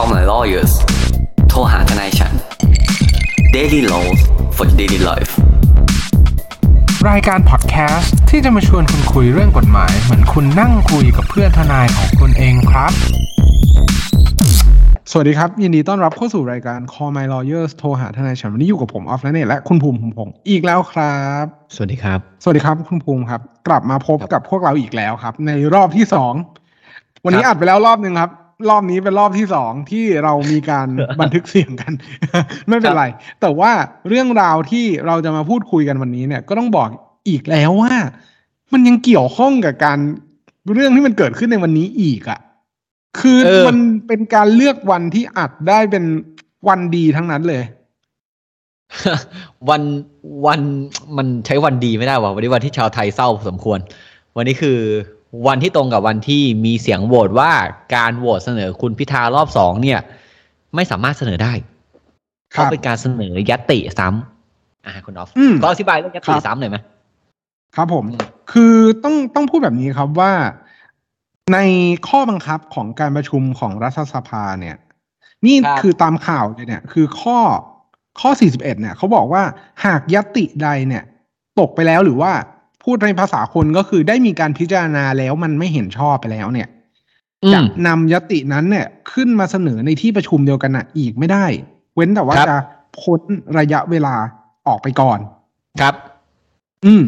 Call my lawyers โทรหาทนายฉัน Daily Laws for Daily Life รายการพอดแคสต์ที่จะมาชวนคุณคุยเรื่องกฎหมาย เหมือนคุณนั่งคุยกับเพื่อนทนายของคุณเองครับ สวัสดีครับ ยินดีต้อนรับเข้าสู่รายการ Call My Lawyers โทรหาทนายฉันวันนี้อยู่กับผมออฟและเนตและคุณภูมิภูมิพงศ์อีกแล้วครับ สวัสดีครับ สวัสดีครับคุณภูมิครับ กลับมาพบกับพวกเราอีกแล้วครับ ในรอบที่สองวันนี้ครับอัดไปแล้วรอบหนึ่งครับ รอบนี้เป็นรอบที่สองที่เรามีการบันทึกเสียงกัน ไม่เป็นไร แต่ว่าเรื่องราวที่เราจะมาพูดคุยกันวันนี้เนี่ย ก็ต้องบอกอีกแล้วว่า มันยังเกี่ยวข้องกับการเรื่องที่มันเกิดขึ้นในวันนี้อีกอะ่ะ คือเออมันเป็นการเลือกวันที่อัดได้เป็นวันดีทั้งนั้นเลย วันวันมันใช้วันดีไม่ได้ว่ะวันนี้วันที่ชาวไทยเศร้าพอสมควร วันนี้คือ วันที่ตรงกับวันที่มีเสียงโหวตว่าการโหวตเสนอคุณพิธารอบสองเนี่ย ไม่สามารถเสนอได้คเพรับราะเป็นการเสนอยัตติซ้ำอ่าคุณออฟอืมก็อธิบายเรื่องยัตครัติบซ้ำหน่อยไหมครับผมอืมคือต้องต้องพูดแบบนี้ครับว่าในข้อบังคับของการประชุมของรัฐสภาเนี่ย นี่คือตามข่าวเลยเนี่ย คือข้อข้อ 41 เนี่ยเขาบอกว่าหากยตติใดเนี่ย ตกไปแล้วหรือว่า พูดในภาษาคนก็คือได้มีการพิจารณาแล้วมันไม่เห็นชอบไปแล้วเนี่ยอืจะมนำยตตินั้นเนี่ย ขึ้นมาเสนอในที่ประชุมเดียวกันน่ะ อีกไม่ได้ เว้นแต่ว่าครับจะพ้นระยะเวลาออกไปก่อน ครับ อืม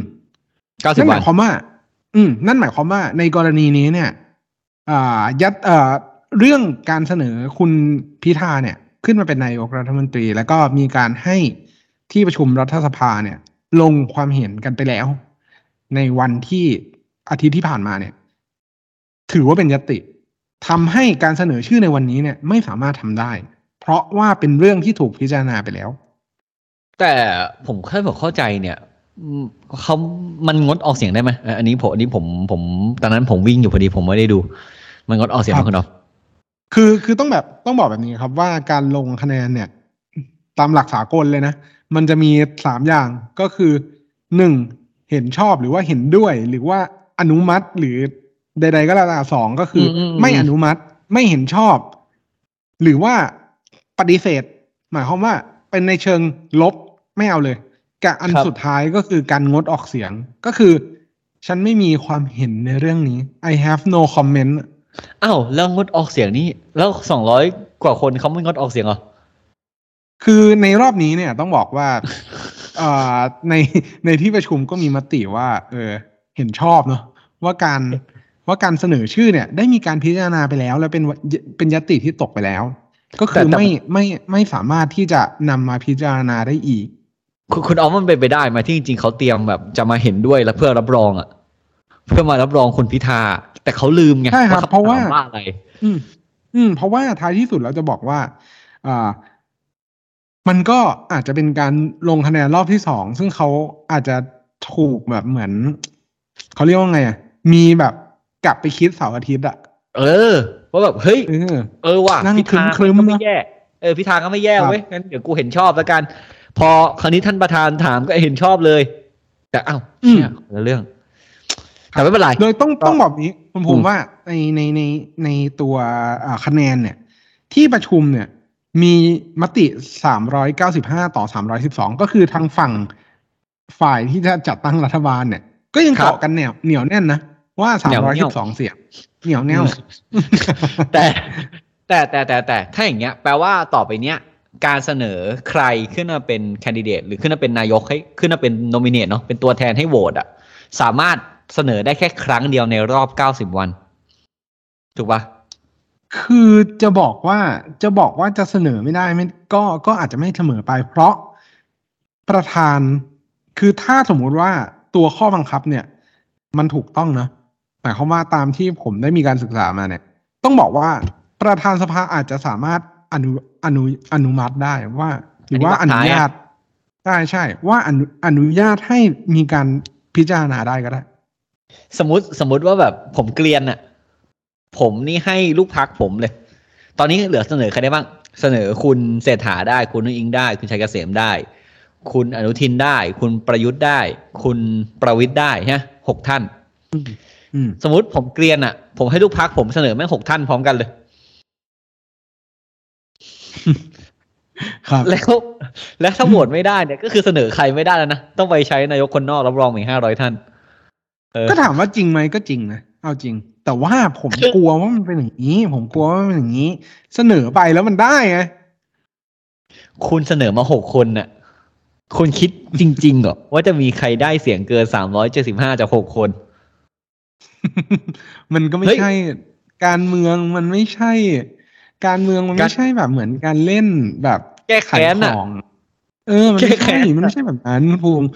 เก้าสิบนั่นหวัมานยความว่า อืม นั่นหมายความว่า ในกรณีนี้เนี่ยอ่ายัดเอ่อเรื่องการเสนอคุณพิธาเนี่ย ขึ้นมาเป็นนายกรัฐมนตรี แล้วก็มีการให้ที่ประชุมรัฐสภาเนี่ย ลงความเห็นกันไปแล้ว ในวันที่อาทิตย์ที่ผ่านมาเนี่ย ถือว่าเป็นยตติทำให้การเสนอชื่อในวันนี้เนี่ย ไม่สามารถทำได้ เพราะว่าเป็นเรื่องที่ถูกพิจารณาไปแล้ว แต่ผมแค่ผมเข้าใจเนี่ยอืมเขามันงดออกเสียงได้ไหมเอ่ออันนี้ผมอันนี้ผมผมตอนนั้นผมวิ่งอยู่พอดีผมไม่ได้ดู มันงดออกเสียงไหมครับคุณออฟคือคือต้องแบบต้องบอกแบบนี้ครับว่าการลงคะแนนเนี่ย ตามหลักสากลเลยนะ มันจะมีสามอย่างก็คือหนึ่ง เห็นชอบหรือว่าเห็นด้วย หรือว่าอนุมัติหรือใด ๆ ก็แล้วแต่สองก็คืออมอืมไม่อนุมัติไม่เห็นชอบ หรือว่าปฏิเสธ หมายความว่าเป็นในเชิงลบไม่เอาเลยกับอันสุดท้ายก็คือการงดออกเสียงก็คือ ฉันไม่มีความเห็นในเรื่องนี้ I have no comment อ้าวแล้วงดออกเสียงนี่แล้วสองร้อยกว่าคนเขาไม่งดออกเสียงเหรอคือในรอบนี้เนี่ยต้องบอกว่าเอ่อ ในในที่ประชุมก็มีมติว่า เออ เห็นชอบเนาะว่าการว่าการเสนอชื่อเนี่ย ได้มีการพิจารณาไปแล้ว แล้วเป็นวเป็นยติที่ตกไปแล้ว ก็คือแต่แต่ไม่ไม่ไม่สามารถที่จะนำมาพิจารณาได้อีก คุณคุณออฟมันเป็นไปได้ไหมที่จริงๆเขาเตรียมแบบจะมาเห็นด้วยแล้วเพื่อรับรองอะ เพื่อมารับรองคุณพิธาแต่เขาลืมไงใช่ครับขเพราะว่าถมว่าอะไร อืม อืม เพราะว่าท้ายที่สุดเราจะบอกว่าอ่า มันก็อาจจะเป็นการลงคะแนนรอบที่สองซึ่งเขาอาจจะถูกแบบเหมือนเขาเรียกว่าไงอะมีแบบกลับไปคิดเสาร์อาทิตย์อะเออว่าแบบเฮ้ยเออเออว่ะนั่งพิธาครึ้มๆก็ไม่นะแย่เออพิธาก็ไม่แย่ครับเว้ยงั้นเดี๋ยวกูเห็นชอบแล้วกัน พอคราวนี้ท่านประธานถามก็เห็นชอบเลย แต่อ้าวเนี่ยคนละเรื่องแต่ไม่เป็นไรโดยต้องต้องบอกนี้ผมผอืมมว่าในในในในตัวอ่าคะแนนเนี่ย ที่ประชุมเนี่ย มีมติ 395 ต่อ 312 ก็คือทางฝั่งฝ่ายที่จะจัดตั้งรัฐบาลเนี่ย ก็ยังเกาะกันแนวเหนียวแน่นนะ ว่า 312 เสียงเหนียวแน่วแต่แต่แต่แต่แต่ถ้าอย่างเงี้ย แปลว่าต่อไปเนี้ย การเสนอใครขึ้นมาเป็นแคนดิเดต หรือขึ้นมาเป็นนายกให้ขึ้นมาเป็นโนมิเนตเนาะเป็นตัวแทนให้โหวตอะสามารถเสนอได้แค่ครั้งเดียวในรอบ 90 วัน ถูกปะ คือจะบอกว่าจะบอกว่าจะเสนอไม่ได้ไม่ก็ก็อาจจะไม่เสมอไป เพราะประธานคือถ้าสมมุติว่าตัวข้อบังคับเนี่ย มันถูกต้องนะหมายความว่าตามที่ผมได้มีการศึกษามาเนี่ย ต้องบอกว่าประธานสภาอาจจะสามารถอนุอนุอนุมัติได้ว่า หรือว่าอนุญาตใช่ใช่ ว่าอนุอนุญาตให้มีการพิจารณาได้ก็ได้ สมมติสมมติว่าแบบผมเกลียนอะ ผมนี่ให้ลูกพักผมเลย ตอนนี้เหลือเสนอใครได้บ้าง เสนอคุณเศรษฐาได้ คุณนุ้งอิงได้ คุณชัยเกษมได้ คุณอนุทินได้ คุณประยุทธ์ได้ คุณประวิทย์ได้ฮะหกท่านอืมสมมติผมเกลียนอะ ผมให้ลูกพักผมเสนอแม่งหกท่านพร้อมกันเลย ครับ แล้วแล้วถ้าโหวตไม่ได้เนี่ยก็คือเสนอใครไม่ได้แล้วนะ ต้องไปใช้นายกคนนอกรับรองอีกห้าร้อยท่านเออก็ถามว่าจริงไหมก็จริงนะ เอาจริง แต่ว่าผมกลัวว่ามันเป็นอย่างนี้ ผมกลัวว่ามันเป็นอย่างนี้ เสนอไปแล้วมันได้ไงคุณเสนอมาหกคนน่ะ คุณคิดจริงๆเหรอว่าจะมีใครได้เสียงเกินสามร้อยเจ็ดสิบห้าจากหกคน มันก็ไม่เฮ้ยใช่ การเมืองมันไม่ใช่ การเมืองมันกาไม่รใช่แบบเหมือนการเล่นแบบแก้แค้นขายน่ะของ เออ มันไม่แก้แค้ใช่นมันไม่ใช่แบบนั้นภูมิ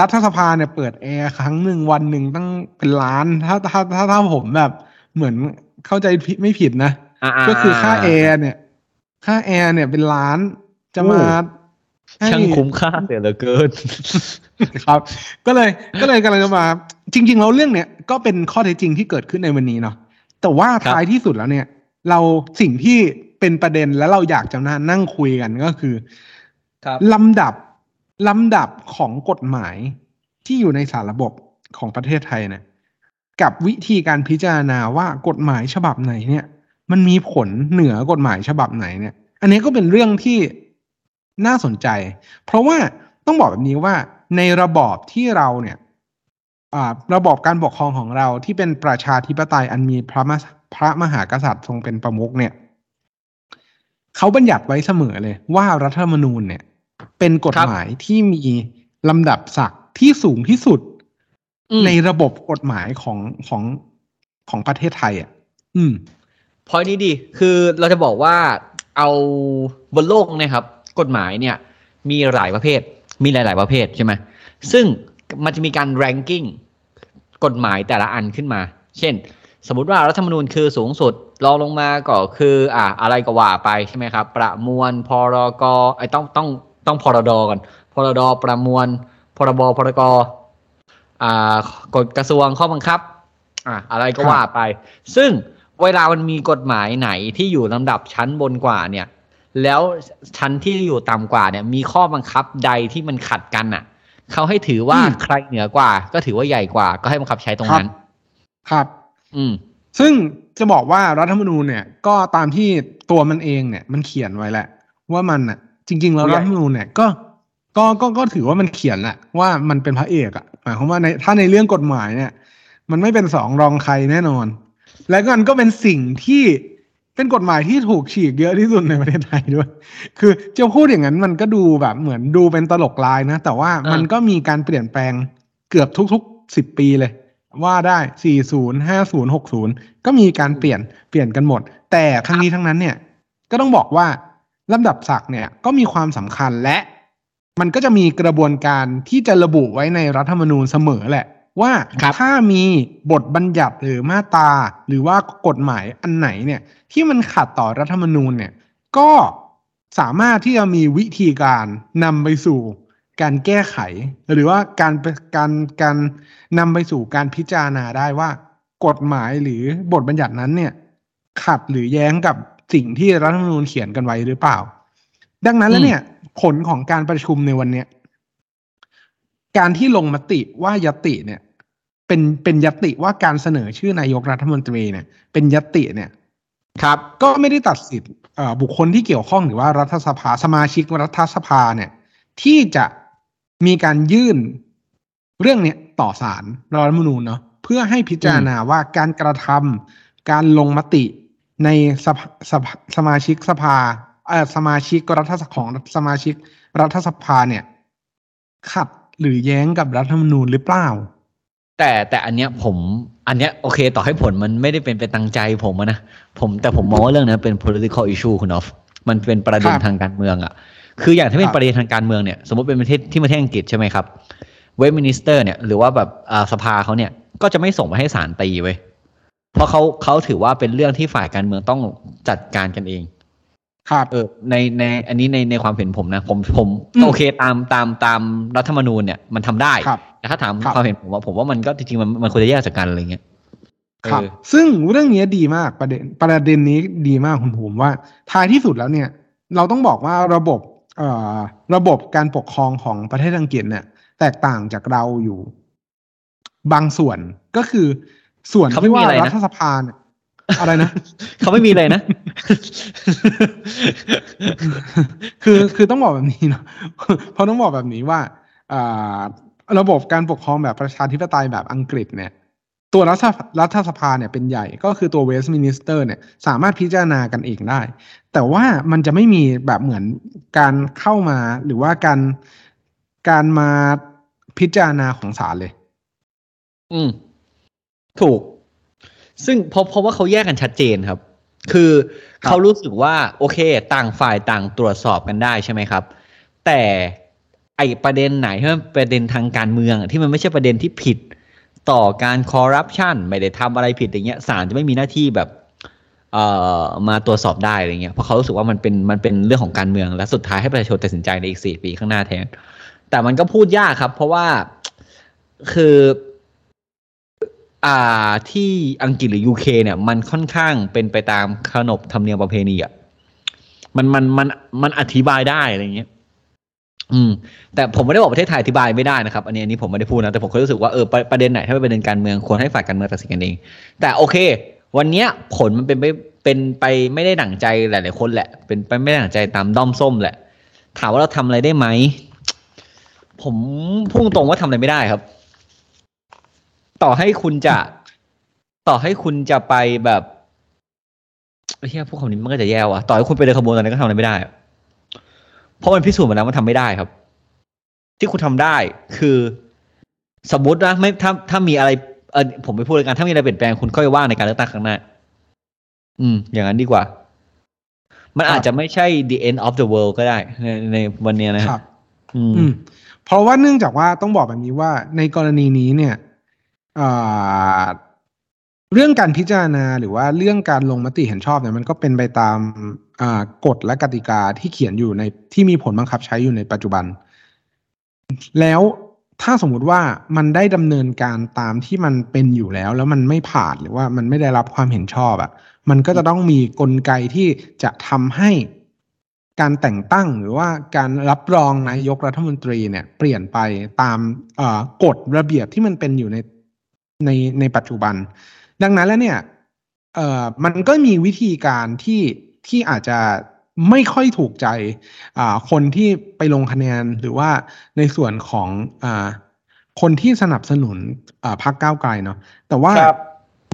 รัฐสภาเนี่ยเปิดแอร์ครั้งหนึ่งวันหนึ่งตั้งเป็นล้าน ถ้าถ้าถ้าถ้าผมแบบ เหมือนเข้าใจผิดไม่ผิดนะอ่าก็คือค่าแอร์เนี่ย ค่าแอร์เนี่ยเป็นล้านจะมาให้ช่างคุ้มค่าเสียเหลือเกินครับ ก็เลยก็เลยกำลังจะมา จริง ๆ แล้วเรื่องเนี้ยก็เป็นข้อเท็จจริงที่เกิดขึ้นในวันนี้เนาะแต่ว่าครับท้ายที่สุดแล้วเนี่ย เราสิ่งที่เป็นประเด็นแล้วเราอยากจะนั่งนั่งคุยกันก็คือครับลำดับ ลำดับของกฎหมายที่อยู่ในสารระบบของประเทศไทยเนี่ยกับวิธีการพิจารณาว่ากฎหมายฉบับไหนเนี่ย มันมีผลเหนือกฎหมายฉบับไหนเนี่ย อันนี้ก็เป็นเรื่องที่น่าสนใจ เพราะว่าต้องบอกแบบนี้ว่าในระบอบที่เราเนี่ยระบอบการปกครองของเราที่เป็นประชาธิปไตยอันมีพระมหพระมหากษัตริย์ทรงเป็นประมุขเนี่ยเขาบัญญัติไว้เสมอเลยว่ารัฐธรรมนูญเนี่ย เป็นกฎหมายที่มีลำดับศักดิ์ที่สูงที่สุดอืมในระบบกฎหมายของของของประเทศไทย อะ อืมพอยนี้ดี คือเราจะบอกว่าเอาบนโลกเนะครับ กฎหมายเนี่ย มีหลายประเภท มีหลาย ๆ ประเภทใช่ไหมซึ่งมันจะมีการ ranking กฎหมายแต่ละอันขึ้นมา เช่น สมมติว่ารัฐธรรมนูญคือสูงสุดรองลงมาก็คือ อ่าอะไรก็ว่าไปใช่ไหมครับ ประมวลพรกไอ้ต้องต้อง ต้องพรดก่อนพรดประมวล พรบพรกอ่ากฎกระทรวงข้อบังคับ อ่าอะไรก็ครับว่าไป ซึ่งเวลามันมีกฎหมายไหนที่อยู่ลำดับชั้นบนกว่าเนี่ย แล้วชั้นที่อยู่ต่ำกว่าเนี่ย มีข้อบังคับใดที่มันขัดกันอะเขาให้ถือว่าอืมใครเหนือกว่า ก็ถือว่าใหญ่กว่า ก็ให้บังคับใช้ตรงนั้น ครับ อืม ซึ่งจะบอกว่ารัฐธรรมนูญเนี่ย ก็ตามที่ตัวมันเองเนี่ย มันเขียนไว้แหละ ว่ามันอะ จริง ๆ แล้วผู้ใหญ่รัฐธรรมนูญเนี่ยก็ก็ก็ก็ถือว่ามันเขียนแหละว่ามันเป็นพระเอกอะหมายความว่าในถ้าในเรื่องกฎหมายเนี่ย มันไม่เป็นสองรองใครแน่นอน และก็มันก็เป็นสิ่งที่เป็นกฎหมายที่ถูกฉีกเยอะที่สุดในประเทศไทยด้วย คือจะพูดอย่างนั้นมันก็ดูแบบเหมือนดูเป็นตลกลายนะ แต่ว่าอ่ามัมันก็มีการเปลี่ยนแปลงเกือบทุกๆสิบปีเลย ว่าได้สี่ศูนย์ห้าศูนย์หกศูนย์ก็มีการเปลี่ยนเปลี่ยนกันหมด แต่ทั้งนี้ทั้งนั้นเนี่ย ก็ต้องบอกว่า ลำดับศักดิ์เนี่ยก็มีความสำคัญและมันก็จะมีกระบวนการที่จะระบุไว้ในรัฐธรรมนูญเสมอแหละ ว่าครับถ้ามีบทบัญญัติหรือมาตราหรือว่ากฎหมายอันไหนเนี่ย ที่มันขัดต่อรัฐธรรมนูญเนี่ย ก็สามารถที่จะมีวิธีการนำไปสู่การแก้ไข หรือว่าการการการนำไปสู่การพิจารณาได้ว่ากฎหมายหรือบทบัญญัตินั้นเนี่ย ขัดหรือแย้งกับ สิ่งที่รัฐธรรมนูญเขียนกันไว้หรือเปล่า ดังนั้นแล้วเนี่ย ผลของการประชุมในวันเนี้ยการที่ลงมติว่ายติเนี่ย เป็นเป็นยติว่าการเสนอชื่อนายกรัฐมนตรีเนี่ย เป็นยติเนี่ย ครับ ก็ไม่ได้ตัดสินเอ่อบุคคลที่เกี่ยวข้องหรือว่ารัฐสภาสมาชิกรัฐสภาเนี่ย ที่จะมีการยื่นเรื่องเนี้ยต่อศาลรัฐธรรมนูญเนาะเพื่อให้พิจารณาว่าการกระทำการลงมติ ในสภาสภาสมาชิกสภาเอ่อสมาชิกรัฐสของสมาชิกรัฐสภาเนี่ย ขัดหรือแย้งกับรัฐธรรมนูญหรือเปล่า แต่แต่อันเนี้ยผม อันเนี้ยโอเค ต่อให้ผลมันไม่ได้เป็นไปตังใจผมอะนะผมแต่ผมมองว่าเรื่องนั้นเป็น political issue คุณออฟมันเป็นประเด็นครับทางการเมืองอะคืออย่างที่เป็นครับประเด็นทางการเมืองเนี่ย สมมติเป็นประเทศที่ประเทศอังกฤษใช่ไหมครับ เวสต์มินิสเตอร์เนี่ยหรือว่าแบบอ่าสภาเขาเนี่ย ก็จะไม่ส่งไปให้ศาลตีไว้ย เพราะเขาเขาถือว่าเป็นเรื่องที่ฝ่ายการเมืองต้องจัดการกันเองครับเออในในอันนี้ในในความเห็นผมนะ ผมผมอืมโอเคตามตามตามรัฐธรรมนูญเนี่ยมันทำได้ครับแต่ถ้าถามครับความเห็นผมว่าผมว่ามันก็จริงๆมันมันควรจะแยกจากกันอะไรเงี้ยครับเออซึ่งเรื่องนี้ดีมากประเด็นประเด็นนี้ดีมากคุณภูมิว่าท้ายที่สุดแล้วเนี่ย เราต้องบอกว่าระบบเอ่อระบบการปกครองของประเทศอังกฤษเนี่ย แตกต่างจากเราอยู่ บางส่วนก็คือ ส่วนเขาไม่ที่มีว่าอะไรนะรัฐสภาเนี่ยอะไรนะเขาไม่มีเลยนะ คือคือต้องบอกแบบนี้เนาะเพราะต้องบอกแบบนี้ว่าอ่ระบบการปกครองแบบประชาธิปไตยแบบอังกฤษเนี่ย ตัวรัฐรัฐสภาเนี่ยเป็นใหญ่ก็คือตัวเวสต์มินิสเตอร์เนี่ยสามารถพิจารณากันเองได้ แต่ว่ามันจะไม่มีแบบเหมือนการเข้ามาหรือว่าการการมาพิจารณาของศาลเลย อืม ถูก ซึ่งเพราะเพราะว่าเขาแยกกันชัดเจนครับ คือครับเขารู้สึกว่า โอเค ต่างฝ่ายต่างตรวจสอบกันได้ใช่ไหมครับ แต่ไอประเด็นไหนที่มันประเด็นทางการเมืองอะที่มันไม่ใช่ประเด็นที่ผิดต่อการคอร์รัปชันไม่ได้ทำอะไรผิดอย่างเงี้ยศาลจะไม่มีหน้าที่แบบเอ่อมาตรวจสอบได้อะไรเงี้ยเพราะเขารู้สึกว่ามันเป็นมันเป็นเรื่องของการเมือง และสุดท้ายให้ประชาชนตัดสินใจในอีกสี่ปีข้างหน้าแทน แต่มันก็พูดยากครับ เพราะว่าคือ อ่าที่อังกฤษหรือยูเคเนี่ย มันค่อนข้างเป็นไปตามขนบธรรมเนียมประเพณีอะมันมันมันมันอธิบายได้อะไรเงี้ย อืม แต่ผมไม่ได้บอกประเทศไทยอธิบายไม่ได้นะครับ อันนี้อันนี้ผมไม่ได้พูดนะแต่ผมก็รู้สึกว่าเออประประเด็นไหนถ้าเป็นประเด็นการเมืองควรให้ฝ่ายการเมืองตัดสินกันเอง แต่โอเค วันเนี้ยผลมันเป็นไปเป็นไปไม่ได้ดั่งใจหลาย ๆ คนแหละ เป็นไปไม่ได้ดั่งใจตามด้อมส้มแหละ ถามว่าเราทำอะไรได้ไหมผมพุ่งตรงว่าทำอะไรไม่ได้ครับ ต่อให้คุณจะ ต่อให้คุณจะไปแบบไอ้เหี้ยพวกคำนี้มันก็จะแย่ว่ะต่อให้คุณไปเดินขบวนตอนนี้นก็ทำอะไรไม่ได้อะเพราะมันพิสูจน์มาแล้วมันทำไม่ได้ครับ ที่คุณทำได้คือ สมมตินะไม่ถ้าถ้ามีอะไรเออผมไปพูดเลยกันถ้ามีอะไรเปลี่ยนแปลงคุณค่อยว่าในการเลือกตั้งครั้งหน้า อืม อย่างนั้นดีกว่า มันอาจจะไม่ใช่ the end of the world ก็ได้ ในในวันเนี้ยนะฮะครับอืมอืม เพราะว่าเนื่องจากว่าต้องบอกแบบนี้ว่าในกรณีนี้เนี่ยอ่า เรื่องการพิจารณาหรือว่าเรื่องการลงมติเห็นชอบเนี่ยมันก็เป็นไปตามอ่ากฎและกติกาที่เขียนอยู่ในที่มีผลบังคับใช้อยู่ในปัจจุบัน แล้วถ้าสมมุติว่ามันได้ดำเนินการตามที่มันเป็นอยู่แล้ว แล้วมันไม่ผ่านหรือว่ามันไม่ได้รับความเห็นชอบอะ่ะ มันก็จะต้องมีกลไกที่จะทำให้การแต่งตั้งหรือว่าการรับรองนายกรัฐมนตรีเนี่ย เปลี่ยนไปตามอ่อกฎระเบียบที่มันเป็นอยู่ใน ในในปัจจุบัน ดังนั้นแล้วเนี่ยเอ่อมันก็มีวิธีการที่ที่อาจจะไม่ค่อยถูกใจอ่าคนที่ไปลงคะแนนหรือว่าในส่วนของอ่าคนที่สนับสนุนอ่าพรรคก้าวไกลเนาะแต่ว่าครับ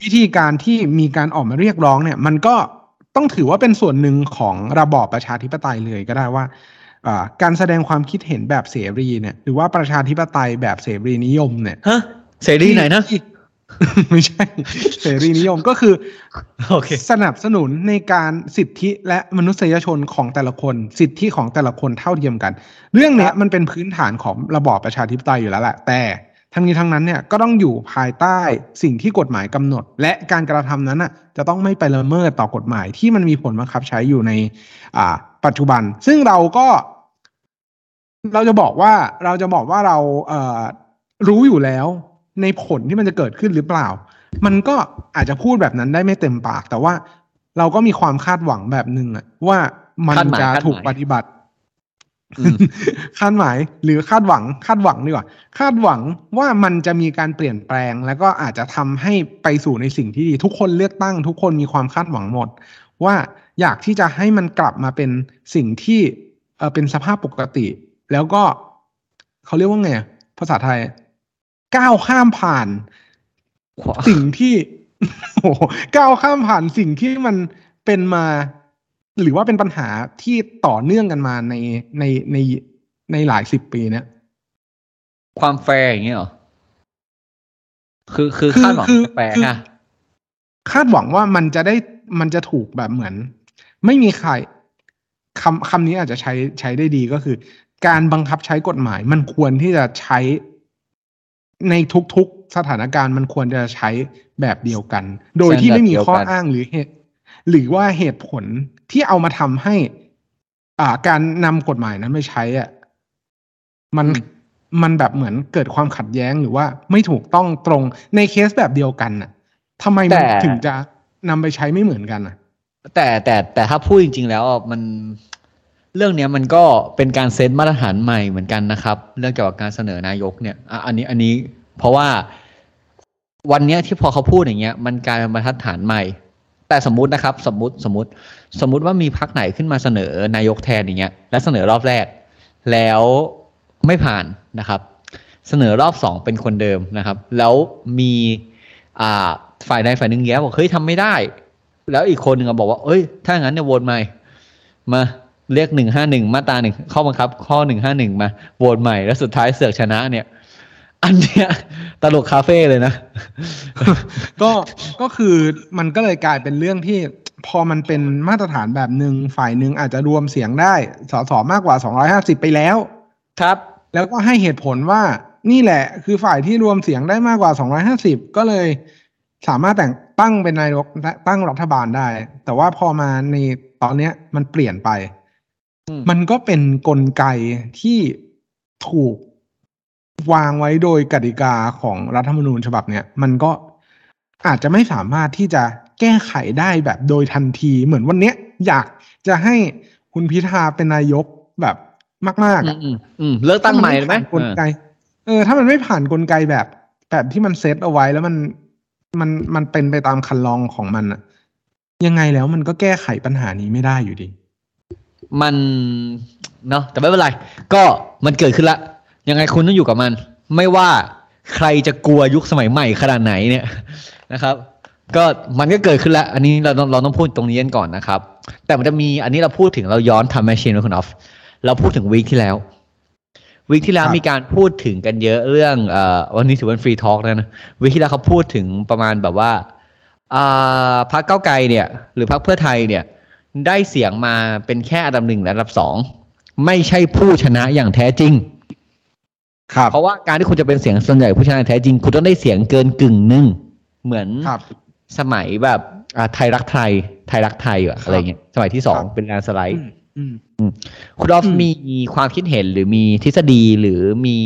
วิธีการที่มีการออกมาเรียกร้องเนี่ย มันก็ต้องถือว่าเป็นส่วนหนึ่งของระบอบประชาธิปไตยเลยก็ได้ว่าอ่าการแสดงความคิดเห็นแบบเสรีเนี่ย หรือว่าประชาธิปไตยแบบเสรีนิยมเนี่ยฮะเสรีไหนนะที่ ไม่ใช่เสรีนิยมก็คือโอเคสนับสนุนในการสิทธิและมนุษยชนของแต่ละคน สิทธิของแต่ละคนเท่าเทียมกัน เรื่องเนี้ยมันเป็นพื้นฐานของระบอบประชาธิปไตยอยู่แล้วแหละแต่ทั้งนี้ทั้งนั้นเนี่ยก็ต้องอยู่ภายใต้สิ่งที่กฎหมายกำหนด และการกระทำนั้นน่ะจะต้องไม่ไปละเมิดต่อกฎหมายที่มันมีผลบังคับใช้อยู่ในอ่าปัจจุบัน ซึ่งเราก็ เราจะบอกว่าเราจะบอกว่าเราเอ่อรู้อยู่แล้ว ในผลที่มันจะเกิดขึ้นหรือเปล่า มันก็อาจจะพูดแบบนั้นได้ไม่เต็มปาก แต่ว่าเราก็มีความคาดหวังแบบหนึ่งอะว่ามันคาดหมายจะคาดหมายถูกปฏิบัติอืมคาดหมายหรือคาดหวังคาดหวังดีกว่า คาดหวังว่ามันจะมีการเปลี่ยนแปลง แล้วก็อาจจะทำให้ไปสู่ในสิ่งที่ดี ทุกคนเลือกตั้ง ทุกคนมีความคาดหวังหมด ว่าอยากที่จะให้มันกลับมาเป็นสิ่งที่เออเป็นสภาพปกติ แล้วก็เขาเรียกว่าไงอะภาษาไทย ก้าวข้ามผ่าน สิ่งที่โอ้โหก้าวข้ามผ่านสิ่งที่มันเป็นมา หรือว่าเป็นปัญหาที่ต่อเนื่องกันมาในในในในหลายสิบปีเนี่ยความแฟร์อย่างเงี้ยเหรอคือคือคือคาดหวังคือแปลกคือๆอะคาดหวังว่ามันจะได้มันจะถูกแบบเหมือน ไม่มีใครคำคำนี้อาจจะใช้ใช้ได้ดีก็คือ การบังคับใช้กฎหมาย มันควรที่จะใช้ ในทุกๆสถานการณ์มันควรจะใช้แบบเดียวกัน โดยที่ไม่มีข้ออ้างหรือเหตุ หรือว่าเหตุผลที่เอามาทำให้ อ่า การนำกฎหมายนั้นไปใช้อะมันมันแบบเหมือนเกิดความขัดแย้งหรือว่าไม่ถูกต้องตรงในเคสแบบเดียวกันน่ะทำไมมันถึงจะนำไปใช้ไม่เหมือนกันอะ แต่แต่แต่ถ้าพูดจริง ๆ แล้วอะมัน เรื่องนี้มันก็เป็นการเซตมาตรฐานใหม่เหมือนกันนะครับ เรื่องเกี่ยวกับการเสนอนายกเนี่ยอันนี้อันนี้เพราะว่าวันนี้ที่พอเขาพูดอย่างเงี้ย มันกลายเป็นบรรทัดฐานใหม่ แต่สมมตินะครับ สมมติสมมติ สมมติว่ามีพักไหนขึ้นมาเสนอนายกแทนอย่างเงี้ย และเสนอรอบแรก แล้วไม่ผ่านนะครับ เสนอรอบสองเป็นคนเดิมนะครับ แล้วมีอ่าฝ่ายใดฝ่ายหนึ่งแย้บอกเฮ้ยทำไม่ได้ แล้วอีกคนหนึ่งก็บอกว่า เอ้ย ถ้างั้นเนี่ยโหวตใหม่มา เรียกหนึ่งห้าหนึ่งมาตราหนึ่งข้อบังคับ ข้อหนึ่งห้าหนึ่งมาโหวตใหม่แล้วสุดท้ายเสือกชนะเนี่ย อันเนี้ยตลกคาเฟ่เลยนะ ก็ก็คือมันก็เลยกลายเป็นเรื่องที่พอมันเป็นมาตรฐานแบบหนึ่งฝ่ายหนึ่งอาจจะรวมเสียงได้สสมากกว่า250ไปแล้ว ครับ แล้วก็ให้เหตุผลว่านี่แหละ คือฝ่ายที่รวมเสียงได้มากกว่า250ก็เลยสามารถแต่งตั้งเป็นนายกตั้งรัฐบาลได้ แต่ว่าพอมาในตอนเนี้ยมันเปลี่ยนไปอื มมันก็เป็นนกลไกที่ถูกวางไว้โดยกติกาของรัฐธรรมนูญฉบับเนี้ยมันก็อาจจะไม่สามารถที่จะแก้ไขได้แบบโดยทันทีเหมือนวันเนี้ย อยากจะให้คุณพิธาเป็นนายกแบบมากๆอือะมอืมอืมเลือกตั้งใหม่เลยไหมถ้าผ่านกลไก เออ ถ้ามันไม่ผ่านกลไกแบบ แบบที่มันเซตเอาไว้แล้วมันมันมันเป็นไปตามคันลองของมันอะยังไงแล้วมันก็แก้ไขปัญหานี้ไม่ได้อยู่ดี มันเนาะแต่ไม่เป็นไร ก็มันเกิดขึ้นละ ยังไงคุณต้องอยู่กับมัน ไม่ว่าใครจะกลัวยุคสมัยใหม่ขนาดไหนเนี่ยนะครับ ก็มันก็เกิดขึ้นแล้ว อันนี้เราต้องเราต้องพูดตรงนี้กันก่อนนะครับ แต่มันจะมีอันนี้เราพูดถึงเราย้อนทำแมชชีนคุณออฟเราพูดถึงวีคที่แล้ววีคที่แล้วครับมีการพูดถึงกันเยอะเรื่องเอ่อวันนี้ถือเป็นฟรีทอล์กนะนะวีคที่แล้วเขาพูดถึงประมาณแบบว่าอ่าพรรคเก้าวไกลเนี่ย หรือพรรคเพื่อไทยเนี่ย ได้เสียงมาเป็นแค่อันดับหนึ่งและอันดับสองไม่ใช่ผู้ชนะอย่างแท้จริง ครับ เพราะว่าการที่คุณจะเป็นเสียงส่วนใหญ่ผู้ชนะอย่างแท้จริง คุณต้องได้เสียงเกินกึ่งหนึ่งเหมือนครับสมัยแบบอ่าไทยรักไทย ไทยรักไทยอะอะไรเงี้ยสมัยที่สองครับเป็นการสไลด์อืมอืมคุณออฟอืมมีความคิดเห็นหรือมีทฤษฎีหรือมี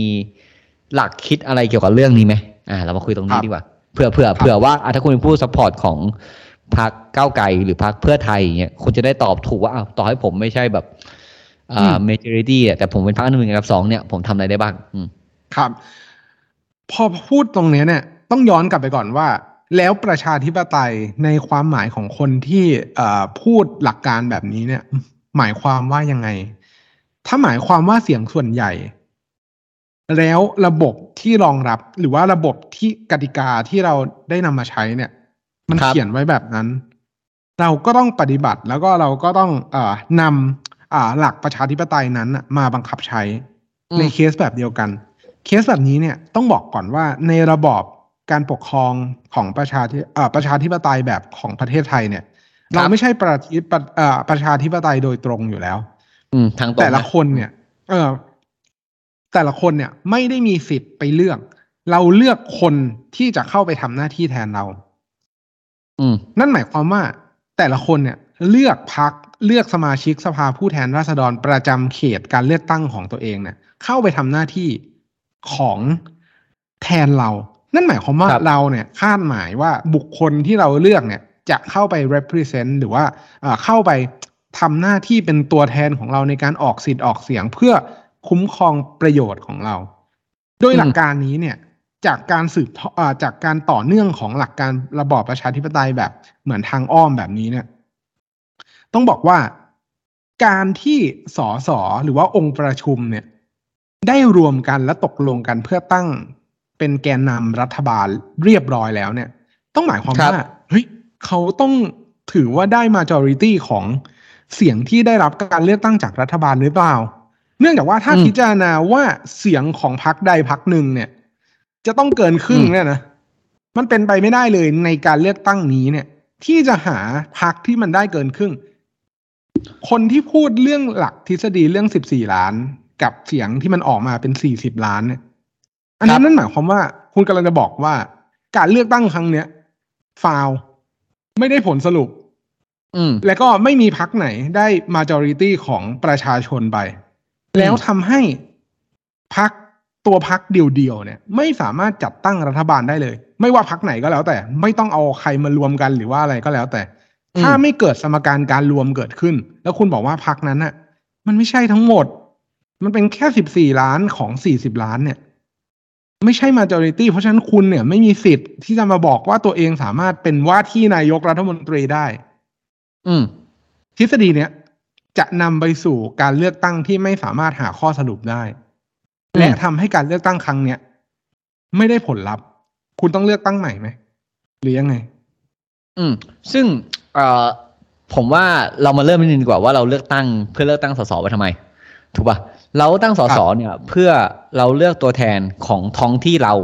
หลักคิดอะไรเกี่ยวกับเรื่องนี้ไหมอ่า เรามาคุยตรงนี้ดีกว่าเผื่อเผื่อเผื่อว่าอะถ้าคุณเป็นผู้สปอร์ตของ พรรคก้าวไกลหรือพรรคเพื่อไทยอย่างเงี้ยคุณจะได้ตอบถูกว่าอ้าวต่อให้ผมไม่ใช่แบบอ่า majority อะแต่ผมเป็นพรรคอันดับหนึ่งอันดับสองเนี่ยผมทำอะไรได้บ้างอืมครับ พอพูดตรงเนี้ยเนี่ย ต้องย้อนกลับไปก่อนว่า แล้วประชาธิปไตยในความหมายของคนที่เอ่อพูดหลักการแบบนี้เนี่ย หมายความว่ายังไง ถ้าหมายความว่าเสียงส่วนใหญ่ แล้วระบบที่รองรับหรือว่าระบบที่กติกาที่เราได้นำมาใช้เนี่ย มันครับเขียนไว้แบบนั้น เราก็ต้องปฏิบัติแล้วก็เราก็ต้องเอ่อนำอ่าหลักประชาธิปไตยนั้นน่ะมาบังคับใช้อืมในเคสแบบเดียวกัน เคสแบบนี้เนี่ยต้องบอกก่อนว่าในระบอบการปกครองของประชาธิเอ่อประชาธิปไตยแบบของประเทศไทยเนี่ย เราไม่ใช่ประธิปเอ่อประชาธิปไตยโดยตรงอยู่แล้ว อืมทางตรงแต่ละนคนเนี่ย เออแต่ละคนเนี่ยไม่ได้มีสิทธิ์ไปเลือก เราเลือกคนที่จะเข้าไปทำหน้าที่แทนเราอืม นั่นหมายความว่าแต่ละคนเนี่ยเลือกพักเลือกสมาชิกสภาผู้แทนราษฎรประจำเขตการเลือกตั้งของตัวเองเนี่ยเข้าไปทำหน้าที่ของแทนเรา นั่นหมายความว่ารเราเนี่ยคาดหมายว่าบุคคลที่เราเลือกเนี่ยจะเข้าไป represent หรือว่าเอ่อเข้าไปทำหน้าที่เป็นตัวแทนของเราในการออกสิทธิ์ออกเสียงเพื่อคุ้มครองประโยชน์ของเรา โดยหลักการนี้เนี่ย จากการสืบทออ่าจากการต่อเนื่องของหลักการระบอบประชาธิปไตยแบบเหมือนทางอ้อมแบบนี้เนี่ย ต้องบอกว่าการที่สสหรือว่าองค์ประชุมเนี่ย ได้รวมกันและตกลงกันเพื่อตั้งเป็นแกนนำรัฐบาลเรียบร้อยแล้วเนี่ย ต้องหมายความครับว่าเฮ้ยเขาต้องถือว่าได้ majority ของเสียงที่ได้รับการเลือกตั้งจากรัฐบาลหรือเปล่า เนื่องจากว่าถ้าอืมพิจารณาว่าเสียงของพรรคใดพรรคหนึ่งเนี่ย จะต้องเกินครึ่งอืมเนี่ยนะมันเป็นไปไม่ได้เลยในการเลือกตั้งนี้เนี่ย ที่จะหาพรรคที่มันได้เกินครึ่ง คนที่พูดเรื่องหลักทฤษฎีเรื่องสิบสี่ล้าน กับเสียงที่มันออกมาเป็นสี่สิบล้านเนี่ย อันครันี้บนั่นหมายความว่า คุณกำลังจะบอกว่า การเลือกตั้งครั้งเนี้ยฟาวไม่ได้ผลสรุป อืมแล้วก็ไม่มีพักไหนได้ majority ของประชาชนไป แล้วทำให้พัก ตัวพักเดียวๆเนี่ย ไม่สามารถจัดตั้งรัฐบาลได้เลย ไม่ว่าพักไหนก็แล้วแต่ ไม่ต้องเอาใครมารวมกันหรือว่าอะไรก็แล้วแต่อืมถ้าไม่เกิดสมการการรวมเกิดขึ้น แล้วคุณบอกว่าพักนั้นน่ะ มันไม่ใช่ทั้งหมด มันเป็นแค่สิบสี่ล้านของสี่สิบล้านเนี่ย ไม่ใช่ majority เพราะฉะนั้นคุณเนี่ยไม่มีสิทธิ์ที่จะมาบอกว่าตัวเองสามารถเป็นว่าที่นายกรัฐมนตรีได้ อืมทฤษฎีเนี้ยจะนำไปสู่การเลือกตั้งที่ไม่สามารถหาข้อสรุปได้อืม และทำให้การเลือกตั้งครั้งเนี้ยไม่ได้ผลลัพธ์ คุณต้องเลือกตั้งใหม่ไหมหรือยังไง อืม ซึ่งเอ่อผมว่าเรามาเริ่มนิดนึงดีกว่าว่าเราเลือกตั้งเพื่อเลือกตั้งสสไปทำไม ถูกป่ะเราตั้งสสเนี่ย เพื่อเราเลือกตัวแทนของท้องที่เรา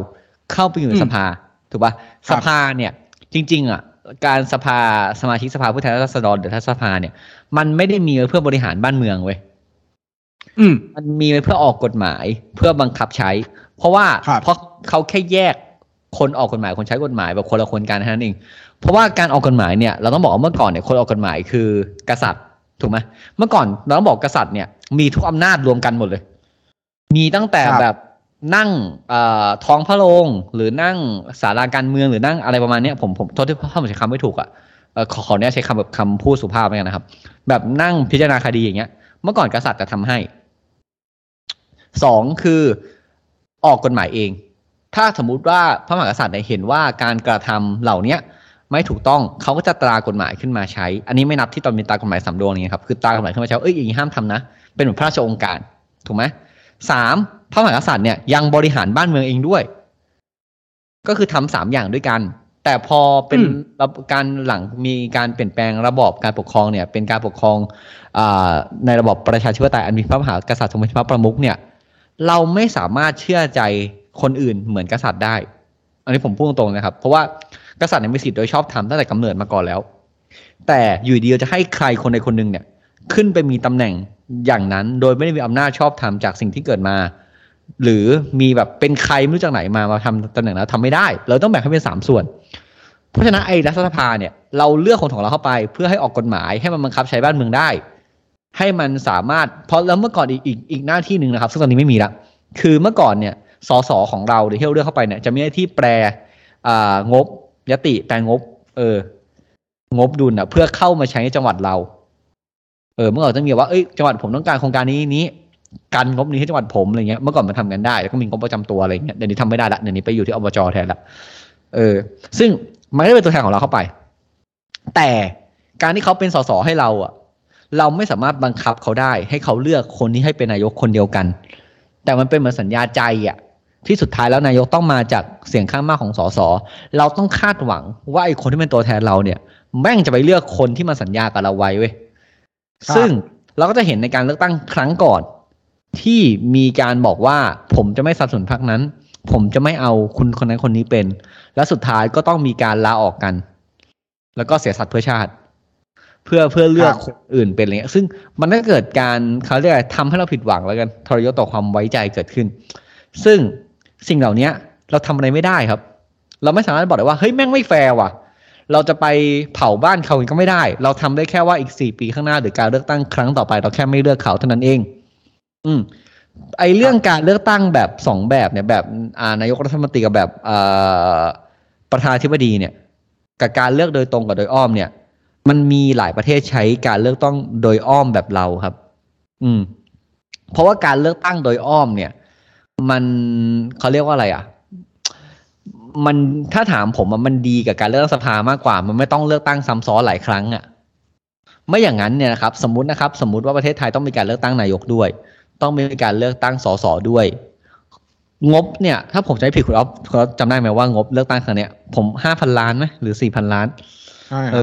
เข้าไปอยู่ในอืมสภา ถูกป่ะคสรับภาเนี่ย จริง ๆ อะ การสภาสมาชิกสภาผู้แทนราษฎรหรือทัสภาเนี่ย มันไม่ได้มีไว้เพื่อบริหารบ้านเมืองเว้ยอื มมันมีไว้เพื่อออกกฎหมายเพื่อบังคับใช้ เพราะว่าครับเพราะเขาแค่แยกคนออกกฎหมายคนใช้กฎหมายแบบคนละคนกันเท่านั้นเองเพราะว่าการออกกฎหมายเนี่ยเราต้องบอกว่าเมื่อก่อนเนี่ยคนออกกฎหมายคือกษัตริย์ถูกไหมเมื่อก่อนเราต้องบอกกษัตริย์เนี่ยมีทุกอำนาจรวมกันหมดเลย มีตั้งแต่ครับแบบนั่งเอ่อท้องพระโรงหรือนั่งศาลาการเมืองหรือนั่งอะไรประมาณเนี้ยผมผมโทษที่ถ้าผมใช้คำไม่ถูกอะเอ่อขอขอเนี่ยใช้คำแบบคำพูดสุภาพไปกันนะครับ แบบนั่งพิจารณาคดีอย่างเงี้ย เมื่อก่อนกษัตริย์จะทำให้ สองคือออกกฎหมายเอง ถ้าสมมุติว่าพระมหากษัตริย์เนี่ยเห็นว่าการกระทำเหล่าเนี้ยไม่ถูกต้องเขาก็จะตรากฎหมายขึ้นมาใช้ อันนี้ไม่นับที่ตอนมีตรากฎหมายสำรวงนี้ครับคือตรากฎหมายขึ้นมาใช้ว่าเอ้ยอย่างนี้ห้ามทำนะ เป็นเหมือนพระราชองค์การถูกไหมสามพระมหากษัตริย์เนี่ยยังบริหารบ้านเมืองเองด้วย ก็คือทำสามอย่างด้วยกัน แต่พอเป็นอืมระบบการหลังมีการเปลี่ยนแปลงระบอบการปกครองเนี่ย เป็นการปกครองอาในระบอบประชาธิปไตยอันมีพระมหากษัตริย์ทรงเป็นพระประมุขเนี่ย เราไม่สามารถเชื่อใจคนอื่นเหมือนกษัตริย์ได้ อันนี้ผมพูดตรงๆนะครับ เพราะว่ากษัตริย์เนี่ยมีสิทธิ์โดยชอบธรรมตั้งแต่กำเนิดมาก่อนแล้ว แต่อยู่ดีๆจะให้ใครคนใดคนหนึ่งเนี่ย ขึ้นไปมีตำแหน่งอย่างนั้น โดยไม่ได้มีอำนาจชอบธรรมจากสิ่งที่เกิดมา หรือมีแบบเป็นใครไม่รู้จากไหนมามาทำตำแหน่งนั้นทำไม่ได้ เราต้องแบ่งให้เป็นสามส่วน เพราะฉะนั้นไอ้รัฐสภาเนี่ยเราเลือกคนของเราเข้าไป เพื่อให้ออกกฎหมายให้มันบังคับใช้บ้านเมืองได้ ให้มันสามารถเพราะแล้วเมื่อก่อนอีกอีกอีกหน้าที่หนึ่งนะครับ ซึ่งตอนนี้ไม่มีละคือเมื่อก่อนเนี่ยสสของเราหรือที่เราเลือกเข้าไปเนี่ยจะมีหน้าที่แปลอ่างบยติแปลงบ เออ งบดุลอะ เพื่อเข้ามาใช้ในจังหวัดเรา เออ เมื่อก่อนจะมีว่าเอ้ยจังหวัดผมต้องการโครงการนี้นี้กันงบนี้ให้จังหวัดผมอะไรเงี้ยเมื่อก่อนมันทำกันได้แล้วก็มีงบประจำตัวอะไรเงี้ยเดี๋ยวนี้ทำไม่ได้ละเดี๋ยวนี้ไปอยู่ที่อบจแทนละเออ ซึ่งมันก็เป็นตัวแทนของเราเข้าไป แต่การที่เขาเป็นสสให้เราอะ เราไม่สามารถบังคับเขาได้ ให้เขาเลือกคนที่ให้เป็นนายกคนเดียวกัน แต่มันเป็นเหมือนสัญญาใจอะที่สุดท้ายแล้วนายกต้องมาจากเสียงข้างมากของสสเราต้องคาดหวังว่าไอ้คนที่เป็นตัวแทนเราเนี่ย แม่งจะไปเลือกคนที่มาสัญญากับเราไว้เว้ยครับซึ่งเราก็จะเห็นในการเลือกตั้งครั้งก่อน ที่มีการบอกว่าผมจะไม่สนับสนุนพรรคนั้น ผมจะไม่เอาคุณคนนั้นคนนี้เป็น และสุดท้ายก็ต้องมีการลาออกกัน แล้วก็เสียสัตว์เพื่อชาติ เพื่อเพื่อเลือกครับคนอื่นเป็นอะไรเงี้ยซึ่งมันก็เกิดการเขาเรียกอะไรทำให้เราผิดหวังแล้วกันทรยศต่อความไว้ใจเกิดขึ้น ซึ่งสิ่งเหล่านี้เราทำอะไรไม่ได้ครับ เราไม่สามารถบอกได้ว่าเฮ้ยแม่งไม่แฟร์ว่ะ เราจะไปเผาบ้านเขาก็ไม่ได้ เราทำได้แค่ว่าอีกสี่ปีข้างหน้าหรือการเลือกตั้งครั้งต่อไป เราแค่ไม่เลือกเขาเท่านั้นเอง อืมไอเรื่องการเลือกตั้งแบบสองแบบเนี่ยแบบอ่านายกรัฐมนตรีกับแบบอ่าประธานาธิบดีเนี่ย กับการเลือกโดยตรงกับโดยอ้อมเนี่ย มันมีหลายประเทศใช้การเลือกตั้งโดยอ้อมแบบเราครับ อืม เพราะว่าการเลือกตั้งโดยอ้อมเนี่ย มันเขาเรียกว่าอะไรอะ มันถ้าถามผมอะมันดีกับการเลือกตั้งสภามากกว่า มันไม่ต้องเลือกตั้งซ้ำซ้อนหลายครั้งอะ ไม่อย่างนั้นเนี่ยนะครับ สมมตินะครับ สมมติว่าประเทศไทยต้องมีการเลือกตั้งนายกด้วย ต้องมีการเลือกตั้งสสด้วย งบเนี่ย ถ้าผมจะไม่ผิดคุณอ๊อฟคุณอ๊อฟจำได้ไหมว่างบเลือกตั้งครั้งเนี้ยผมห้าพันล้านไหมหรือสี่พันล้าน ใช่เอ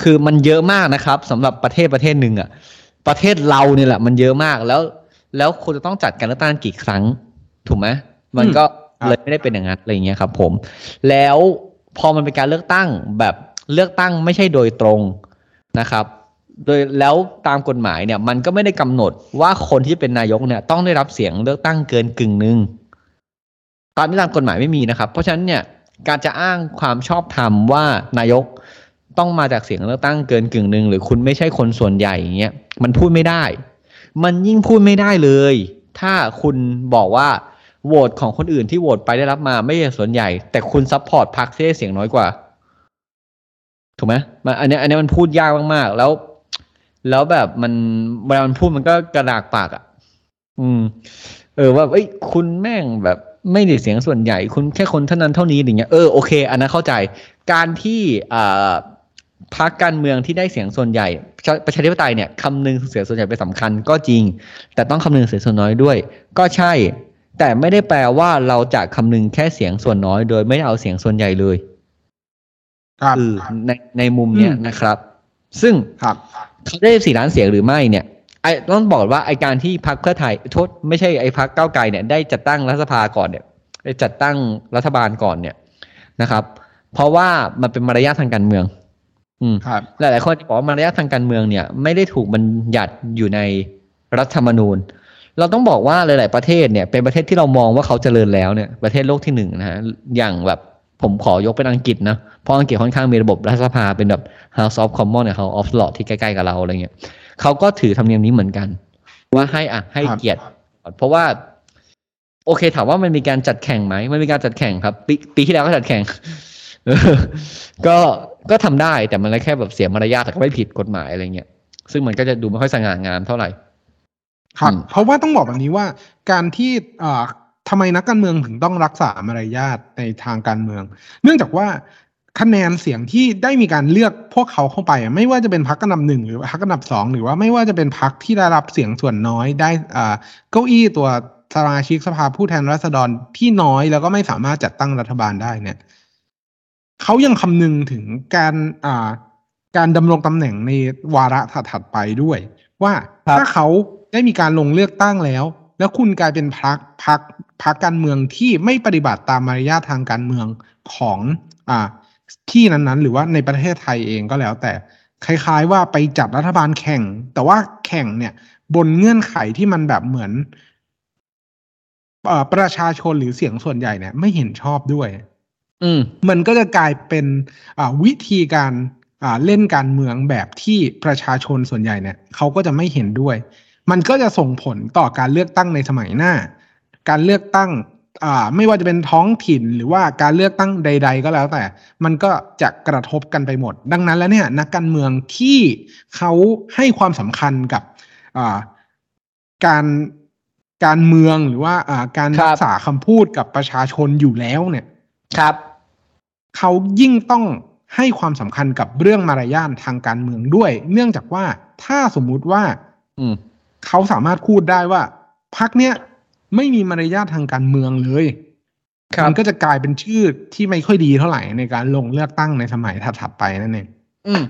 ครับอคือมันเยอะมากนะครับสำหรับประเทศประเทศหนึ่งอะประเทศเราเนี่ยแหละ มันเยอะมากแล้ว แล้วคุณจะต้องจัดการเลือกตั้งกี่ครั้ง ถูกไหมมันก็ครับเลยไม่ได้เป็นอย่างนั้นอะไรอย่างเงี้ยครับ ผม แล้วพอมันเป็นการเลือกตั้งแบบเลือกตั้งไม่ใช่โดยตรงนะครับ โดยแล้วตามกฎหมายเนี่ยมันก็ไม่ได้กำหนดว่าคนที่เป็นนายกเนี่ย ต้องได้รับเสียงเลือกตั้งเกินกึ่งหนึ่งตามที่ตามกฎหมายไม่มีนะครับ เพราะฉะนั้นเนี่ยการจะอ้างความชอบธรรมว่านายก ต้องมาจากเสียงเลือกตั้งเกินกึ่งหนึ่งหรือคุณไม่ใช่คนส่วนใหญ่อย่างเงี้ยมันพูดไม่ได้ มันยิ่งพูดไม่ได้เลย ถ้าคุณบอกว่าโหวตของคนอื่นที่โหวตไปได้รับมาไม่ใช่ส่วนใหญ่ แต่คุณ support พรรคที่ได้เสียงน้อยกว่าถูกไหมมันอันนี้อันนี้มันพูดยากมากๆ แล้ว แล้วแบบมันเวลามันพูดมันก็กระดากปากอะ อืม เออว่าเอ้ยคุณแม่งแบบไม่ได้เสียงส่วนใหญ่ คุณแค่คนเท่านั้นเท่านี้อย่างเงี้ยเออโอเค อันนั้นเข้าใจ การที่อ่า พรรคการเมืองที่ได้เสียงส่วนใหญ่ประชาประชาธิปไตยเนี่ยคำนึงเสียงส่วนใหญ่เป็นสำคัญก็จริง แต่ต้องคำนึงเสียงส่วนน้อยด้วย ก็ใช่ แต่ไม่ได้แปลว่าเราจะคำนึงแค่เสียงส่วนน้อย โดยไม่ได้เอาเสียงส่วนใหญ่เลยครับคือในในมุมเนี้ยอืมนะครับ ซึ่งครับเขาได้สี่ล้านเสียงหรือไม่เนี่ยไอ้ต้องบอกว่าไอการที่พรรคเพื่อไทยโทษไม่ใช่ไอ้พรรคก้าวไกลเนี่ยได้จัดตั้งรัฐสภาก่อนเนี่ยได้จัดตั้งรัฐบาลก่อนเนี่ยนะครับ เพราะว่ามันเป็นมารยาททางการเมือง อืมครับหลายๆคนบอกว่ามารยาททางการเมืองเนี่ย ไม่ได้ถูกบัญญัติอยู่ในรัฐธรรมนูญ เราต้องบอกว่าหลาย ๆ ประเทศเนี่ย เป็นประเทศที่เรามองว่าเขาเจริญแล้วเนี่ยประเทศโลกที่หนึ่งนะฮะอย่างแบบผมขอยกเป็นอังกฤษนะเพราะอังกฤษค่อนข้างมีระบบรัฐสภาเป็นแบบ House of Commons เนี่ย House of Lords ที่ใกล้ ๆ กับเราอะไรเงี้ยเขาก็ถือธรรมเนียมนี้เหมือนกัน ว่าให้อะให้ครับเกียรติ เพราะว่า โอเคถามว่ามันมีการจัดแข่งไหมมันมีการจัดแข่งครับ ปีปีที่แล้วก็จัดแข่งเออ ก็ก็ทำได้แต่มันก็แค่แบบเสียมารยาทแต่ก็ไม่ผิดกฎหมายอะไรเงี้ยซึ่งมันก็จะดูไม่ค่อยสง่างามเท่าไหร่ครับอืมเพราะว่าต้องบอกแบบนี้ว่าการที่อ่าทำไมนักการเมืองถึงต้องรักษามารยาทในทางการเมือง เนื่องจากว่าคะแนนเสียงที่ได้มีการเลือกพวกเขาเข้าไปอะไม่ว่าจะเป็นพรรคอันดับหนึ่งหรือพรรคอันดับสองหรือว่าไม่ว่าจะเป็นพรรคที่ได้รับเสียงส่วนน้อยได้อ่าเก้าอี้ตัวสมาชิกสภาผู้แทนราษฎรที่น้อยแล้วก็ไม่สามารถจัดตั้งรัฐบาลได้เนี่ย เขายังคำนึงถึงการอ่าการดำรงตำแหน่งในวาระถัดๆไปด้วย ว่าครับถ้าเขาได้มีการลงเลือกตั้งแล้ว แล้วคุณกลายเป็นพรรคพรรคพรรคการเมืองที่ไม่ปฏิบัติตามมารยาททางการเมืองของอ่าที่นั้นๆ หรือว่าในประเทศไทยเองก็แล้ว แต่คล้าย ๆ ว่าไปจัดรัฐบาลแข่ง แต่ว่าแข่งเนี่ย บนเงื่อนไขที่มันแบบเหมือนเอ่อประชาชนหรือเสียงส่วนใหญ่เนี่ยไม่เห็นชอบด้วย อืมมันก็จะกลายเป็นอ่าวิธีการอ่าเล่นการเมืองแบบที่ประชาชนส่วนใหญ่เนี่ยเขาก็จะไม่เห็นด้วย มันก็จะส่งผลต่อการเลือกตั้งในสมัยหน้า การเลือกตั้งอ่าไม่ว่าจะเป็นท้องถิ่นหรือว่าการเลือกตั้งใด ๆ ก็แล้วแต่ มันก็จะกระทบกันไปหมด ดังนั้นแล้วเนี่ยนักการเมืองที่เขาให้ความสำคัญกับอ่าการการเมืองหรือว่าอ่าการครัรับกษาคำพูดกับประชาชนอยู่แล้วเนี่ยครับ เขายิ่งต้องให้ความสำคัญกับเรื่องมารยาททางการเมืองด้วย เนื่องจากว่าถ้าสมมุติว่าอืมเขาสามารถพูดได้ว่าพักเนี้ยไม่มีมารยาททางการเมืองเลยครับมันก็จะกลายเป็นชื่อที่ไม่ค่อยดีเท่าไหร่ในการลงเลือกตั้งในสมัยถัดๆไปนั่นเองอืม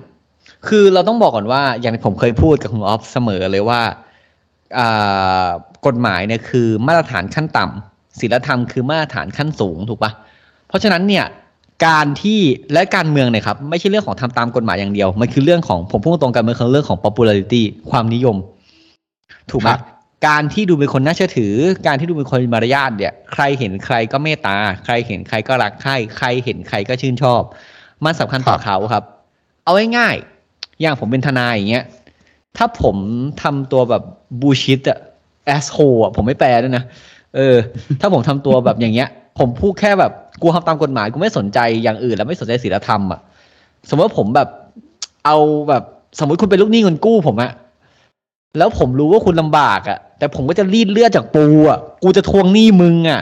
คือเราต้องบอกก่อนว่า อย่างที่ผมเคยพูดกับคุณออฟเสมอเลยว่าอ่า กฎหมายเนี่ยคือมาตรฐานขั้นต่ำศีลธรรมคือมาตรฐานขั้นสูงถูกปะเพราะฉะนั้นเนี่ย การที่และการเมืองเนี่ยครับไม่ใช่เรื่องของทำตามกฎหมายอย่างเดียว มันคือเรื่องของผมพูดตรงกันมันคือเรื่องของ popularity ความนิยม ถูกไหมครับการที่ดูเป็นคนน่าเชื่อถือ การที่ดูเป็นคนมีมารยาทเนี่ย ใครเห็นใครก็เมตตา ใครเห็นใครก็รักใครใครเห็นใครก็ชื่นชอบ มันสำคัญต่อเขาครับ เอาง่ายๆอย่างผมเป็นทนายอย่างเงี้ยถ้าผมทำตัวแบบบูชิตอะแอสโฮอะผมไม่แปลด้วยนะเออ ถ้าผมทำตัวแบบอย่างเงี้ย ผมพูดแค่แบบ กูทำตามกฎหมายกูไม่สนใจอย่างอื่น แล้วไม่สนใจศีลธรรมอะสมมติว่าผมแบบเอาแบบสมมติคุณเป็นลูกหนี้เงินกู้ผมอะแล้วผมรู้ว่าคุณลำบากอะแต่ผมก็จะรีดเลือดจากปูอะกูจะทวงหนี้มึงอะ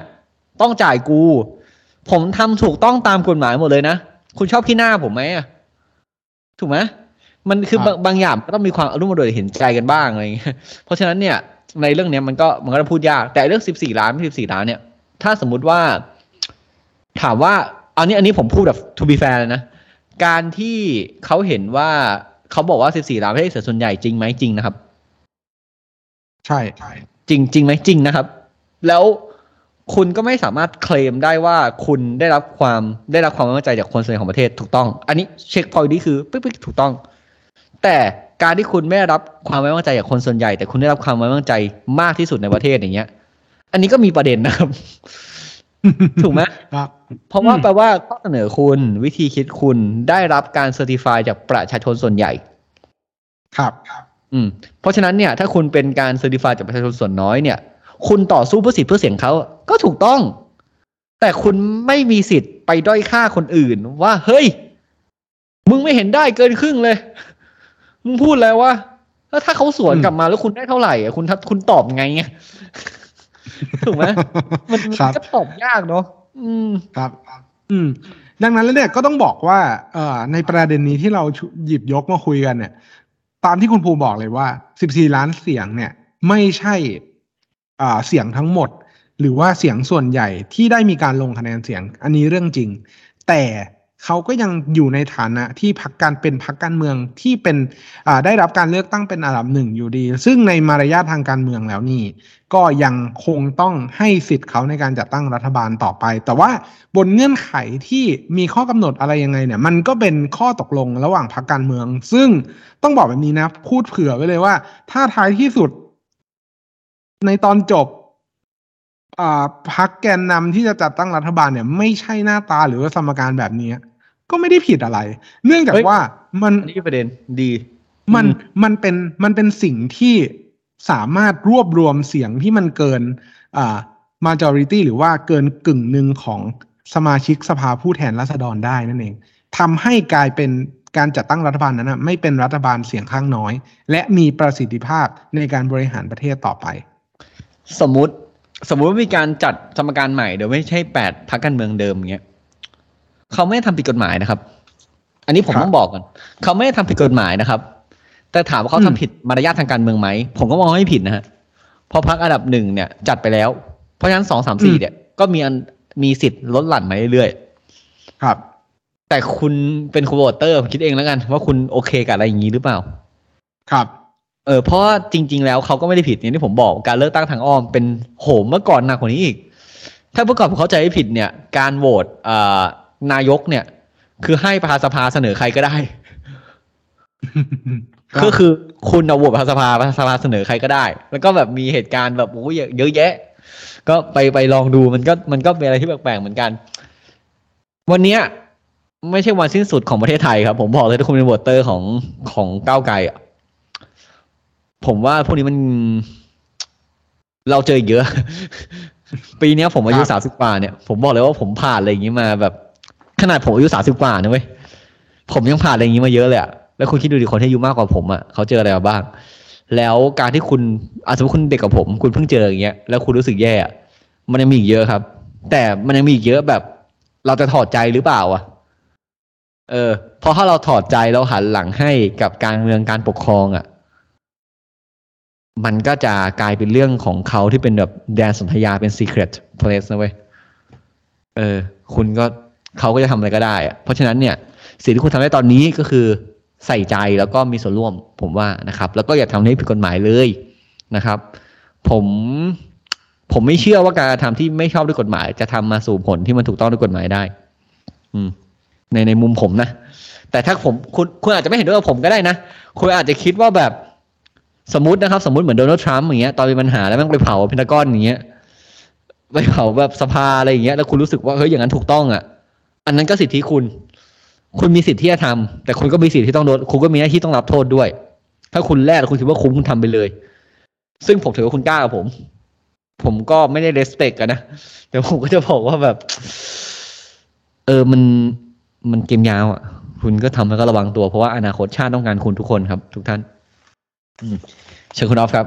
ต้องจ่ายกู ผมทำถูกต้องตามกฎหมายหมดเลยนะ คุณชอบขี้หน้าผมไหมอะถูกไหมมันคือครับบางบางอย่างก็ต้องมีความอารมณ์โดยเห็นใจกันบ้างอะไรอย่างเงี้ยเพราะฉะนั้นเนี่ยในเรื่องเนี้ยมันก็มันก็พูดยาก แต่เรื่องสิบสี่ล้านไม่สิบสี่ล้านเนี่ย ถ้าสมมุติว่า ถามว่าอันนี้อันนี้ผมพูดแบบ to be fair เลยนะ การที่เขาเห็นว่าเขาบอกว่าสิบสี่ล้านไม่ได้เสียส่วนใหญ่จริงไหมจริงนะครับใช่จริงจริงไหมจริงนะครับ แล้วคุณก็ไม่สามารถเคลมได้ว่าคุณได้รับความได้รับความไว้วางใจจากคนส่วนใหญ่ของประเทศถูกต้อง อันนี้เช็คพอยต์นี้คือปิ๊กๆถูกต้อง แต่การที่คุณไม่ได้รับความไว้วางใจจากคนส่วนใหญ่ แต่คุณได้รับความไว้วางใจมากที่สุดในประเทศอย่างเงี้ย อันนี้ก็มีประเด็นนะครับ ถูกไหมครับ เพราะว่าอืมแปลว่าข้อเสนอคุณวิธีคิดคุณได้รับการ certify จากประชาชนส่วนใหญ่ ครับ อืม เพราะฉะนั้นเนี่ย ถ้าคุณเป็นการ certify จากประชาชนส่วนน้อยเนี่ย คุณต่อสู้เพื่อสิทธิเพื่อเสียงเขาก็ถูกต้อง แต่คุณไม่มีสิทธิ์ไปด้อยค่าคนอื่น ว่า เฮ้ย มึงไม่เห็นได้เกินครึ่งเลย มึงพูดแล้วว่าแล้วถ้าเขาสวนอืมกลับมาแล้วคุณได้เท่าไหร่อะคุณทับคุณตอบไงอะถูกไหมมันครับก็ตอบยากเนาะ อืมครับ อืม ดังนั้นแล้วเนี่ยก็ต้องบอกว่า เอ่อ ในประเด็นนี้ที่เราหยิบยกมาคุยกันเนี่ย ตามที่คุณภูมิบอกเลยว่า 14 ล้านเสียงเนี่ย ไม่ใช่อ่าเสียงทั้งหมด หรือว่าเสียงส่วนใหญ่ที่ได้มีการลงคะแนนเสียง อันนี้เรื่องจริง แต่ เขาก็ยังอยู่ในฐานะที่พักการเป็นพักการเมืองที่เป็นได้รับการเลือกตั้งเป็นอันดับหนึ่งอยู่ดี ซึ่งในมารยาททางการเมืองแล้วนี่ ก็ยังคงต้องให้สิทธิ์เขาในการจัดตั้งรัฐบาลต่อไป แต่ว่าบนเงื่อนไขที่มีข้อกำหนดอะไรยังไงเนี่ย มันก็เป็นข้อตกลงระหว่างพรรคการเมือง ซึ่งต้องบอกแบบนี้นะ พูดเผื่อไว้เลยว่า ถ้าท้ายที่สุด ในตอนจบพรรคแกนนำที่จะจัดตั้งรัฐบาลเนี่ย ไม่ใช่หน้าตาหรือว่าสมการแบบนี้ ก็ไม่ได้ผิดอะไร เนื่องจากเฮ้ยว่ามันอันนี้ประเด็นดี มันอืมมันเป็นมันเป็นสิ่งที่สามารถรวบรวมเสียงที่มันเกินอ่า majority หรือว่าเกินกึ่งหนึ่งของสมาชิกสภาผู้แทนราษฎรได้นั่นเองทำให้กลายเป็นการจัดตั้งรัฐบาลนั้นนะไม่เป็นรัฐบาลเสียงข้างน้อย และมีประสิทธิภาพในการบริหารประเทศต่อไป สมมติสมมุติว่ามีการจัดสมการใหม่โดยไม่ใช่แปดพรรคการเมืองเดิมอย่างเงี้ย เขาไม่ได้ทำผิดกฎหมายนะครับ อันนี้ผมครับต้องบอกก่อนเขาไม่ได้ทำผิดกฎหมายนะครับ แต่ถามว่าเขาอืมทำผิดมารยาททางการเมืองไหมผมก็มองว่าไม่ผิดนะฮะเพราะพรรคอันดับหนึ่งเนี่ย จัดไปแล้ว เพราะฉะนั้นสองสามสี่เนี่ย ก็มีอันมีสิทธิ์ลดหลั่นมาเรื่อยๆครับ แต่คุณเป็นคุณโหวตเตอร์คิดเองแล้วกัน ว่าคุณโอเคกับอะไรอย่างนี้หรือเปล่า ครับเออเพราะว่าจริง ๆ แล้วเขาก็ไม่ได้ผิดอย่างที่ผมบอกการเลือกตั้งทางอ้อมเป็นโหมเมื่อก่อนหนักกว่านี้อีก ถ้าเมื่อก่อนผมเข้าใจไม่ผิดเนี่ย การโหวตเอ่อ นายกเนี่ย คือให้ประธานสภาเสนอใครก็ได้ครับก็คือคุณเอาโหวตประธานสภาประธานสภาเสนอใครก็ได้ แล้วก็แบบมีเหตุการณ์แบบโอ้ยเยอะแยะ ก็ไปไปลองดูมันก็มันก็เป็นอะไรที่แปลกๆเหมือนกัน วันเนี้ยไม่ใช่วันสิ้นสุดของประเทศไทยครับ ผมบอกเลยถ้าคุณเป็นโหวตเตอร์ของของก้าวไกลอะผมว่าพวกนี้มันเราเจออีกเยอะ ปีเนี้ยผมอายุครัสาบมสิบกว่าเนี่ย ผมบอกเลยว่าผมผ่านอะไรอย่างนี้มาแบบ ขนาดผมอายุสามสิบกว่านะเว้ยผมยังผ่านอะไรอย่างนี้มาเยอะเลยอะแล้วคุณคิดดูดิคนที่อายุมากกว่าผมอะเขาเจออะไรมาบ้าง แล้วการที่คุณอาสมมติคุณเด็กกว่าผม คุณเพิ่งเจออย่างเงี้ยแล้วคุณรู้สึกแย่อะมันยังมีอีกเยอะครับ แต่มันยังมีอีกเยอะแบบ เราจะถอดใจหรือเปล่าอะเออเพราะถ้าเราถอดใจเราหันหลังให้กับการเมืองการปกครองอะมันก็จะกลายเป็นเรื่องของเขาที่เป็นแบบแดนสนธยาเป็น secret place นะเว้ยเออ คุณก็ เขาก็จะทำอะไรก็ได้เพราะฉะนั้นเนี่ยสิ่งที่คุณทำได้ตอนนี้ก็คือใส่ใจแล้วก็มีส่วนร่วมผมว่านะครับ แล้วก็อย่าทำให้ผิดกฎหมายเลยนะครับ ผมผมไม่เชื่อว่าการกระทำที่ไม่ชอบด้วยกฎหมาย จะทำมาสู่ผลที่มันถูกต้องด้วยกฎหมายได้ อืม ในในมุมผมนะแต่ถ้าผมคุณคุณอาจจะไม่เห็นด้วยกับผมก็ได้นะคุณอาจจะคิดว่าแบบสมมตินะครับ สมมติเหมือนโดนัลด์ทรัมป์อย่างเงี้ยตอนมีปัญหาแล้วแม่งไปเผาเพนทากอนอย่างเงี้ยไปเผาแบบสภาอะไรอย่างเงี้ยแล้วคุณรู้สึกว่าเฮ้ยอย่างนั้นถูกต้องอะ อันนั้นก็สิทธิคุณ คุณมีสิทธิ์ที่จะทำแต่คุณก็มีสิทธิ์ที่ต้องโดนคุณก็มีหน้าที่ต้องรับโทษด้วย ถ้าคุณแลกคุณคิดว่าคุ้มคุณทำไปเลย ซึ่งผมถือว่าคุณกล้ากับผม ผมก็ไม่ได้ respect กันนะแต่ผมก็จะบอกว่าแบบ เออมันมันเกมยาวอะ คุณก็ทำแล้วก็ระวังตัวเพราะว่าอนาคตชาติต้องการคุณทุกคนครับ ทุกท่านอืมเชิญคุณออฟครับ